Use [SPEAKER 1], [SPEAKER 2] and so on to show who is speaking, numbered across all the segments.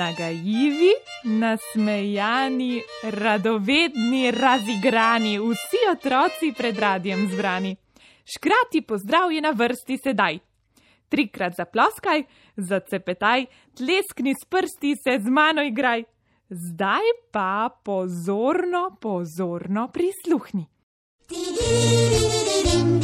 [SPEAKER 1] Nagajivi, nasmejani, radovedni, razigrani, vsi otroci pred radijem zbrani. Škrati pozdrav je na vrsti sedaj. Trikrat zaploskaj, zacepetaj, tleskni s prsti se z mano igraj. Zdaj pa pozorno, pozorno prisluhni.
[SPEAKER 2] Škratki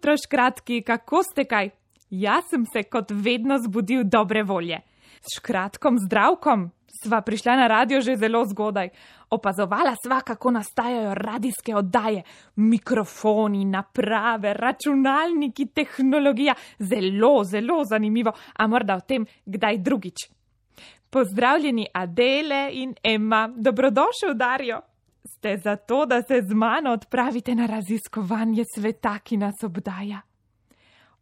[SPEAKER 1] jutro, škratki, kako ste kaj? Jaz sem se kot vedno zbudil dobre volje. S škratkom zdravkom sva prišla na radio že zelo zgodaj. Opazovala sva, kako nastajajo radijske oddaje, mikrofoni, naprave, računalniki, tehnologija. Zelo, zelo zanimivo, a morda o tem kdaj drugič. Pozdravljeni Adele in Emma, dobrodošel, Darijo. Ste za to, da se z mano odpravite na raziskovanje sveta, ki nas obdaja.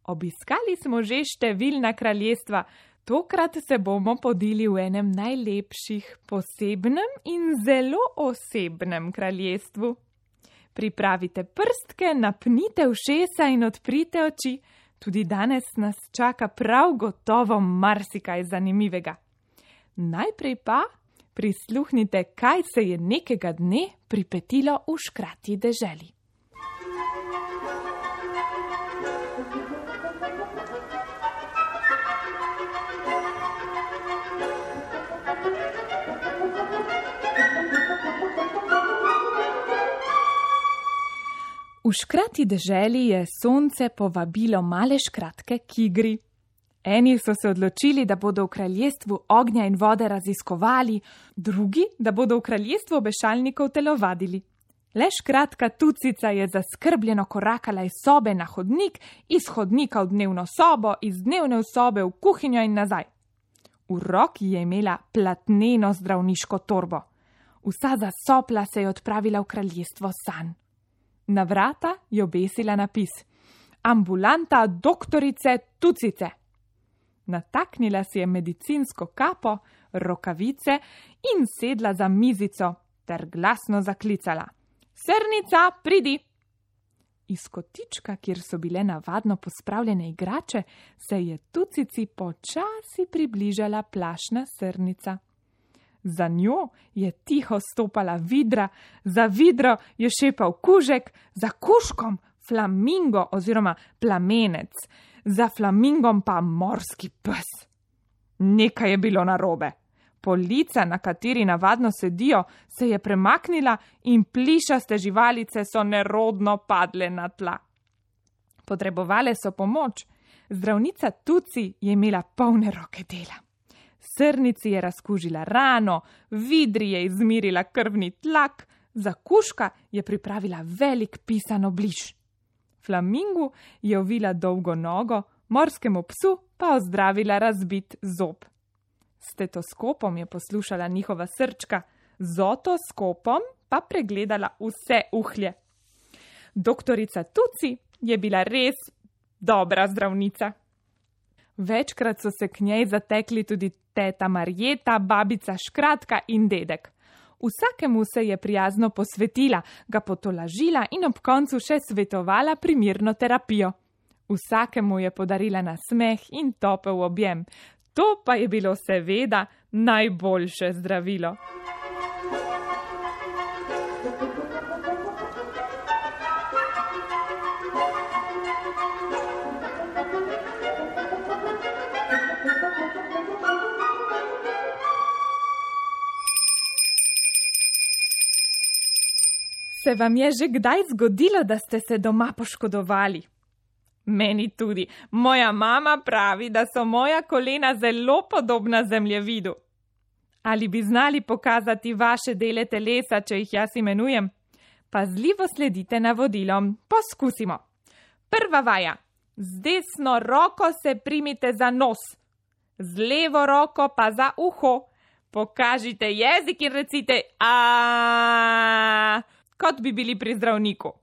[SPEAKER 1] Obiskali smo že številna kraljestva, tokrat se bomo podili v enem najlepših, posebnem in zelo osebnem kraljestvu. Pripravite prstke, napnite ušesa in odprite oči, tudi danes nas čaka prav gotovo marsikaj zanimivega. Najprej pa prisluhnite, kaj se je nekega dne pripetilo v škrati deželi. V škrati deželi je sonce povabilo male škratke k igri. Eni so se odločili, da bodo v kraljestvu ognja in vode raziskovali, drugi, da bodo v kraljestvu obešalnikov telovadili. Le škratka Tucica je zaskrbljeno korakala iz sobe na hodnik, iz hodnika v dnevno sobo, iz dnevne sobe v kuhinjo in nazaj. V roki je imela platneno zdravniško torbo. Vsa zasopla se je odpravila v kraljestvo san. Na vrata je obesila napis: Ambulanta doktorice Tucice. Nataknila si je medicinsko kapo, rokavice in sedla za mizico ter glasno zaklicala: Srnica, pridi! Iz kotička, kjer so bile navadno pospravljene igrače, se je Tucici počasi približala plašna srnica. Za njo je tiho stopala vidra, za vidro je šepal kužek, za kuškom flamingo oziroma plamenec, za flamingom pa morski pes. Nekaj je bilo narobe. Polica, na kateri navadno sedijo, se je premaknila in plišaste živalice so nerodno padle na tla. Potrebovale so pomoč. Zdravnica Tuci je imela polne roke dela. Srnici je razkužila rano, vidri je izmirila krvni tlak, za kuška je pripravila velik pisan obliž. Flamingu je ovila dolgo nogo, morskemu psu pa ozdravila razbit zob. Stetoskopom je poslušala njihova srčka, z otoskopom pa pregledala vse uhlje. Doktorica Tuci je bila res dobra zdravnica. Večkrat so se k njej zatekli tudi teta Marjeta, babica Škratka in dedek. Vsakemu se je prijazno posvetila, ga potolažila in ob koncu še svetovala primirno terapijo. Vsakemu je podarila nasmeh in topel objem. To pa je bilo seveda najboljše zdravilo. Se vam je že kdaj zgodilo, da ste se doma poškodovali? Meni tudi. Moja mama pravi, da so moja kolena zelo podobna zemljevidu. Ali bi znali pokazati vaše dele telesa, če jih jaz imenujem? Pazljivo sledite navodilom. Poskusimo. Prva vaja. Z desno roko se primite za nos, z levo roko pa za uho. Pokažite jezik in recite a, kot bi bili pri zdravniku.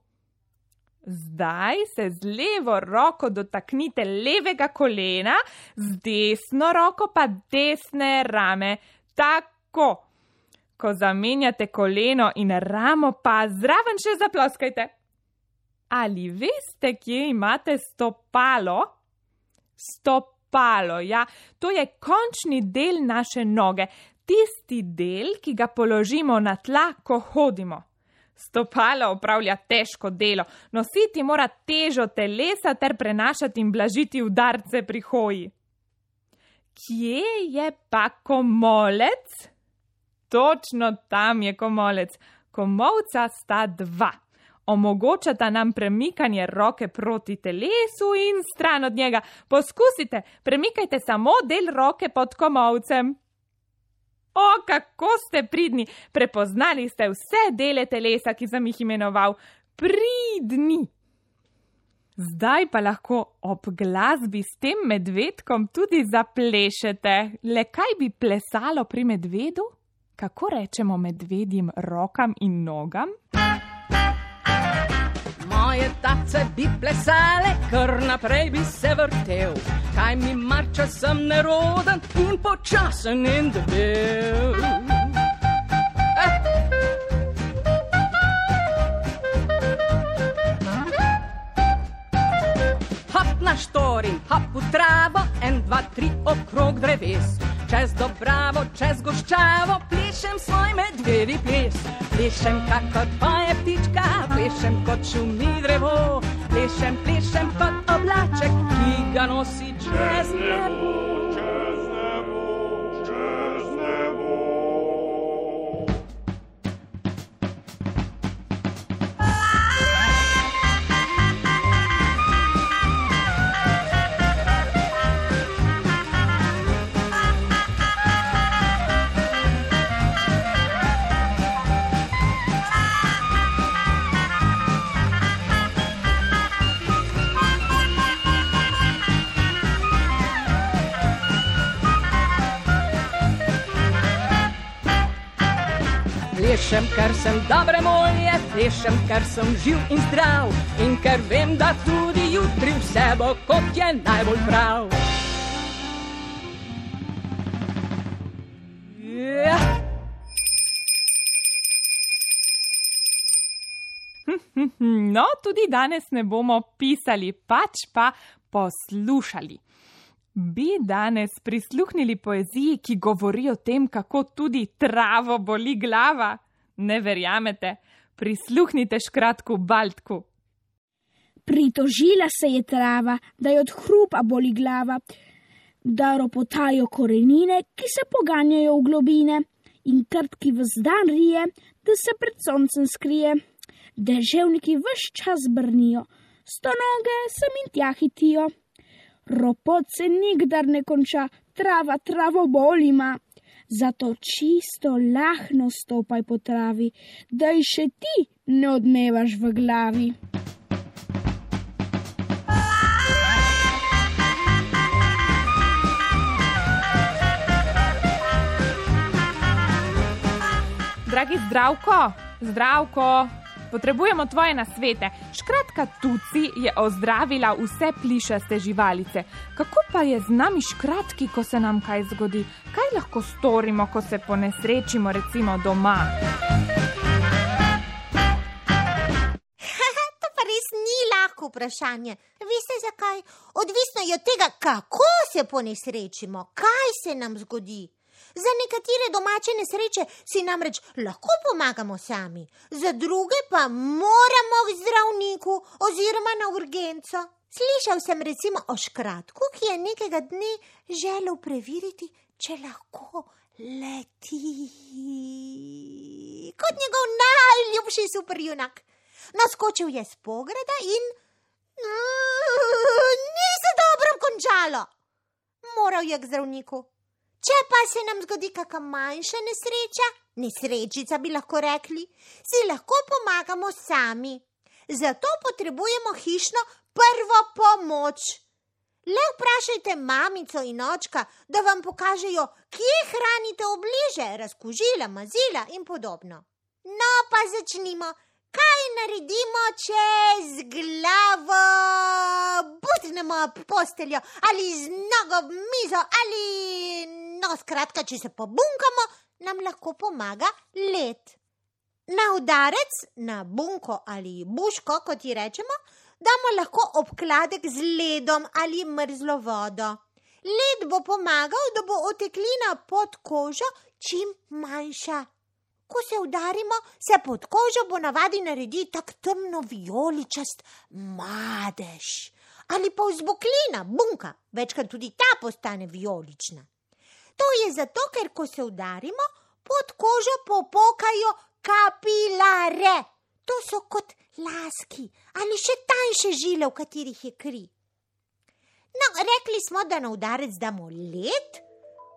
[SPEAKER 1] Zdaj se z levo roko dotaknite levega kolena, z desno roko pa desne rame. Tako. Ko zamenjate koleno in ramo, pa zraven še zaploskajte. Ali veste, kje imate stopalo? Stopalo, ja, to je končni del naše noge, tisti del, ki ga položimo na tla, ko hodimo. Stopalo upravlja težko delo, nositi mora težo telesa ter prenašati in blažiti udarce pri hoji. Kje je pa komolec? Točno tam je komolec. Komovca sta dva. Omogočata nam premikanje roke proti telesu in stran od njega. Poskusite, premikajte samo del roke pod komovcem. O, kako ste pridni, prepoznali ste vse dele telesa, ki sem jih imenoval. Pridni. Zdaj pa lahko ob glasbi s tem medvedkom tudi zaplešete. Le kaj bi plesalo pri medvedu? Kako rečemo medvedjim rokam in nogam?
[SPEAKER 3] Moje tace bi plesale, kar naprej bi se vrtel. Kaj mi marča, sem neroden in počasen in debel. Hop na štorin, hop v travo, en, dva, tri okrog dreves. Čez dobravo, čez goščavo, plešem svoj medvedji ples. Plešem kakor tvoje ptička, plešem kot šumi drevo. Plešem, plešem kot oblaček, ki ga nosi čez nebo. Plešem, ker sem dobre molje, plešem, ker sem živ in zdrav in ker vem, da tudi jutri vse bo kot je najbolj prav. Ja.
[SPEAKER 1] No, tudi danes ne bomo pisali, pač pa poslušali. Bi danes prisluhnili poeziji, ki govori o tem, kako tudi travo boli glava? Ne verjamete? Prisluhnite škratku Baltku.
[SPEAKER 4] Pritožila se je trava, da je od hrupa boli glava, da ropotajo korenine, ki se poganjajo v globine, in krtki v zdan rije, da se pred soncem skrije. Deževniki vse čas brnijo, sto noge sem in tja hitijo. Ropot se nikdar ne konča, trava travo bolima. Zato čisto lahno stopaj po travi, da ji še ti ne odmevaš v glavi.
[SPEAKER 1] Dragi zdravko, zdravko, potrebujemo tvoje nasvete. Škratka, Tuci je ozdravila vse plišaste živalice. Kako pa je z nami škratki, ko se nam kaj zgodi? Kaj lahko storimo, ko se ponesrečimo, recimo doma?
[SPEAKER 2] Lahko vprašanje. Veste zakaj? Odvisno je od tega, kako se ponesrečimo, kaj se nam zgodi. Za nekatere domače nesreče si namreč lahko pomagamo sami, za druge pa moramo k zdravniku oziroma na urgenco. Slišal sem recimo o škratku, ki je nekega dne želel preveriti, če lahko leti. Kot njegov najljubši superjunak. Naskočil je z pogreda in. Mm, Ni se dobro končalo. Moral je k zdravniku. Če pa se nam zgodi kakšna manjša nesreča, nesrečica bi lahko rekli, si lahko pomagamo sami. Zato potrebujemo hišno prvo pomoč. Le vprašajte mamico in očka, da vam pokažejo, kje hranite obliže, razkužila, mazila in podobno. No, pa začnimo. Kaj naredimo, če z glavo butnemo posteljo ali z nogo v mizo ali no, skratka, če se pobunkamo, nam lahko pomaga led. Na udarec, na bunko ali buško, kot ji rečemo, damo lahko obkladek z ledom ali mrzlo vodo. Led bo pomagal, da bo oteklina pod kožo čim manjša. Ko se udarimo, se pod kožo bo navadi naredi tak temno vijoličast madež ali pa vzboklina, bunka, večkrat tudi ta postane vijolična. To je zato, ker ko se udarimo, pod kožo popokajo kapilare. To so kot laski ali še tanjše žile, v katerih je kri. No, rekli smo, da na udarec damo led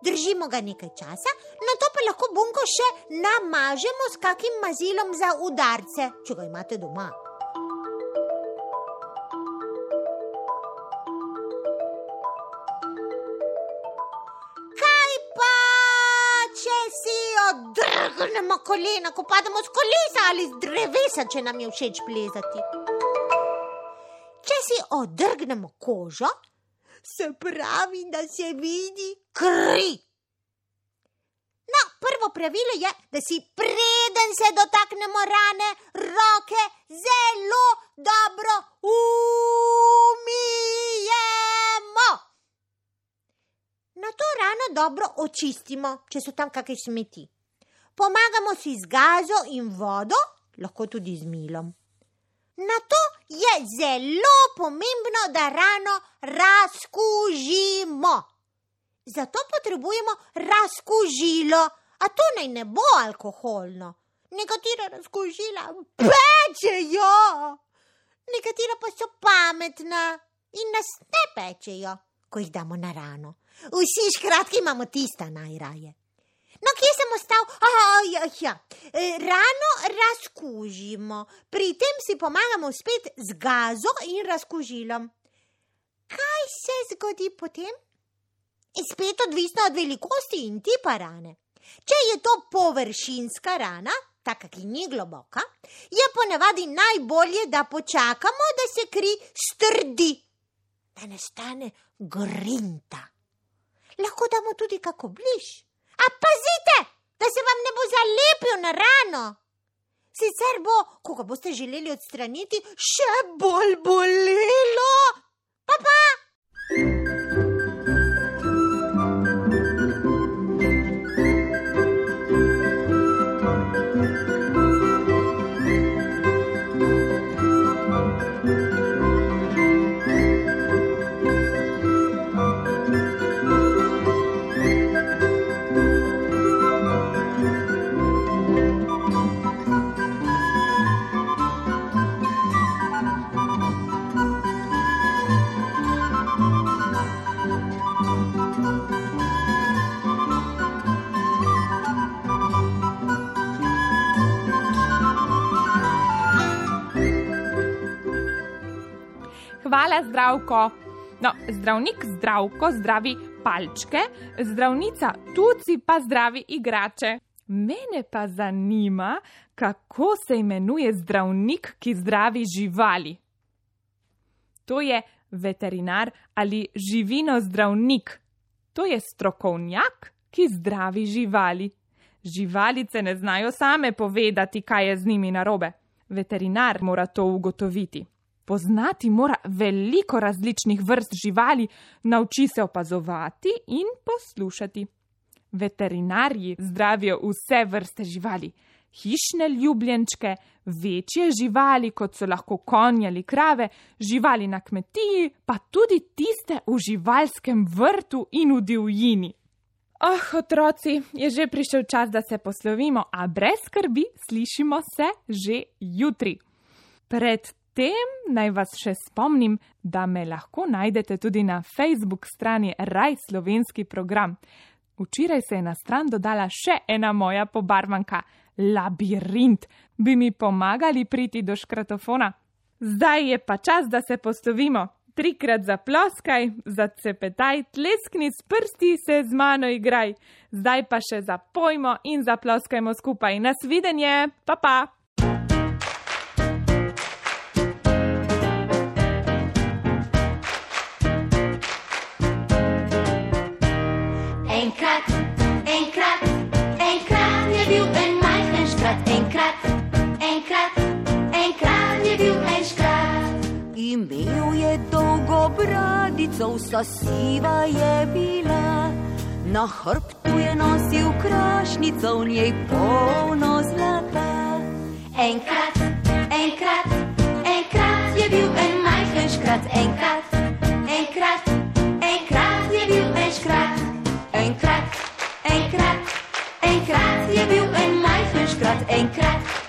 [SPEAKER 2] držimo ga nekaj časa, na to pa lahko bunko še namažemo s kakim mazilom za udarce, če ga imate doma. Kaj pa, če si odrgnemo kolena, ko pademo z kolesa ali z drevesa, če nam je všeč plezati? Če si odrgnemo kožo, se pravi, da se vidi kri. No, prvo pravilo je, da si preden se dotaknemo rane, roke zelo dobro umijemo. Na to rano dobro očistimo, če so tam kakšne smeti. Pomagamo si z gazo in vodo, lahko tudi z milom. Na to je zelo pomembno, da rano razkužimo. Zato potrebujemo razkužilo, a to naj ne bo alkoholno. Nekatera razkužila pečejo, nekatera pa so pametna in nas ne pečejo, ko jih damo na rano. Vsi škratki imamo tista najraje. No, kje sem ostal? Oh, ja, ja. Rano razkužimo, pri tem si pomagamo spet z gazo in razkužilom. Kaj se zgodi potem? Spet odvisno od velikosti in tipa rane. Če je to površinska rana, taka, ki ni globoka, je ponavadi najbolje, da počakamo, da se kri strdi, da ne stane grinta. Lahko damo tudi kako bliž. A pazite, da se vam ne bo zalepil na rano. Sicer bo, ko ga boste želeli odstraniti, še bolj bolelo. Pa pa!
[SPEAKER 1] Hvala, zdravko. No, zdravnik zdravko zdravi palčke, zdravnica tuci pa zdravi igrače. Mene pa zanima, kako se imenuje zdravnik, ki zdravi živali. To je veterinar ali živino zdravnik. To je strokovnjak, ki zdravi živali. Živalice ne znajo same povedati, kaj je z njimi narobe. Veterinar mora to ugotoviti. Poznati mora veliko različnih vrst živali, nauči se opazovati in poslušati. Veterinarji zdravijo vse vrste živali, hišne ljubljenčke, večje živali, kot so lahko konji ali krave, živali na kmetiji, pa tudi tiste v živalskem vrtu in v divjini. Oh, otroci, je že prišel čas, da se poslovimo, a brez skrbi slišimo se že jutri. Pred tem naj vas še spomnim, da me lahko najdete tudi na Facebook strani Raj Slovenski program. Včeraj se je na stran dodala še ena moja pobarvanka, labirint. Bi mi pomagali priti do škratofona? Zdaj je pa čas, da se postovimo. Trikrat zaploskaj, zacepetaj, tleskni s prsti, se z mano igraj. Zdaj pa še zapojmo in zaploskajmo skupaj. Nasvidenje, pa pa!
[SPEAKER 5] Vsa siva je bila. Na hrbtu je nosil krašnico, v njej polno zlata.
[SPEAKER 6] Enkrat, enkrat, enkrat je bil en majhen škrat, enkrat, enkrat, enkrat je bil en škrat. Enkrat, enkrat, enkrat je bil en majhen škrat, enkrat, enkrat,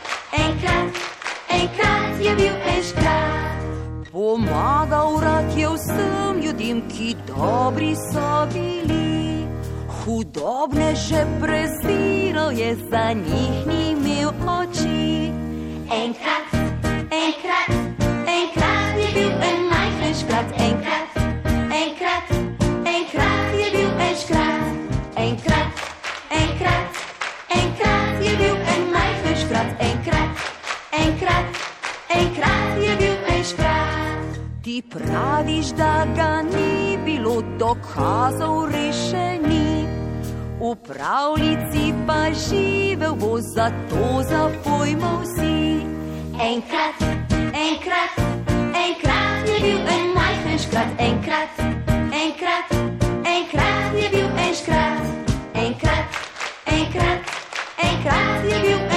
[SPEAKER 5] ljudem, ki dobri so bili. Hudobne že preziral je, za njih ni imel oči.
[SPEAKER 6] Enkrat, enkrat, enkrat je bil en majhen škrat, enkrat, enkrat, enkrat je bil en škrat. Enkrat,
[SPEAKER 5] Ti praviš, da ga ni bilo dokazov rešeni. V pravljici pa živel bo, zato zapojmo vsi.
[SPEAKER 6] Enkrat, enkrat, enkrat je bil en majhen škrat, enkrat, enkrat, enkrat je bil en škrat, enkrat, enkrat, enkrat je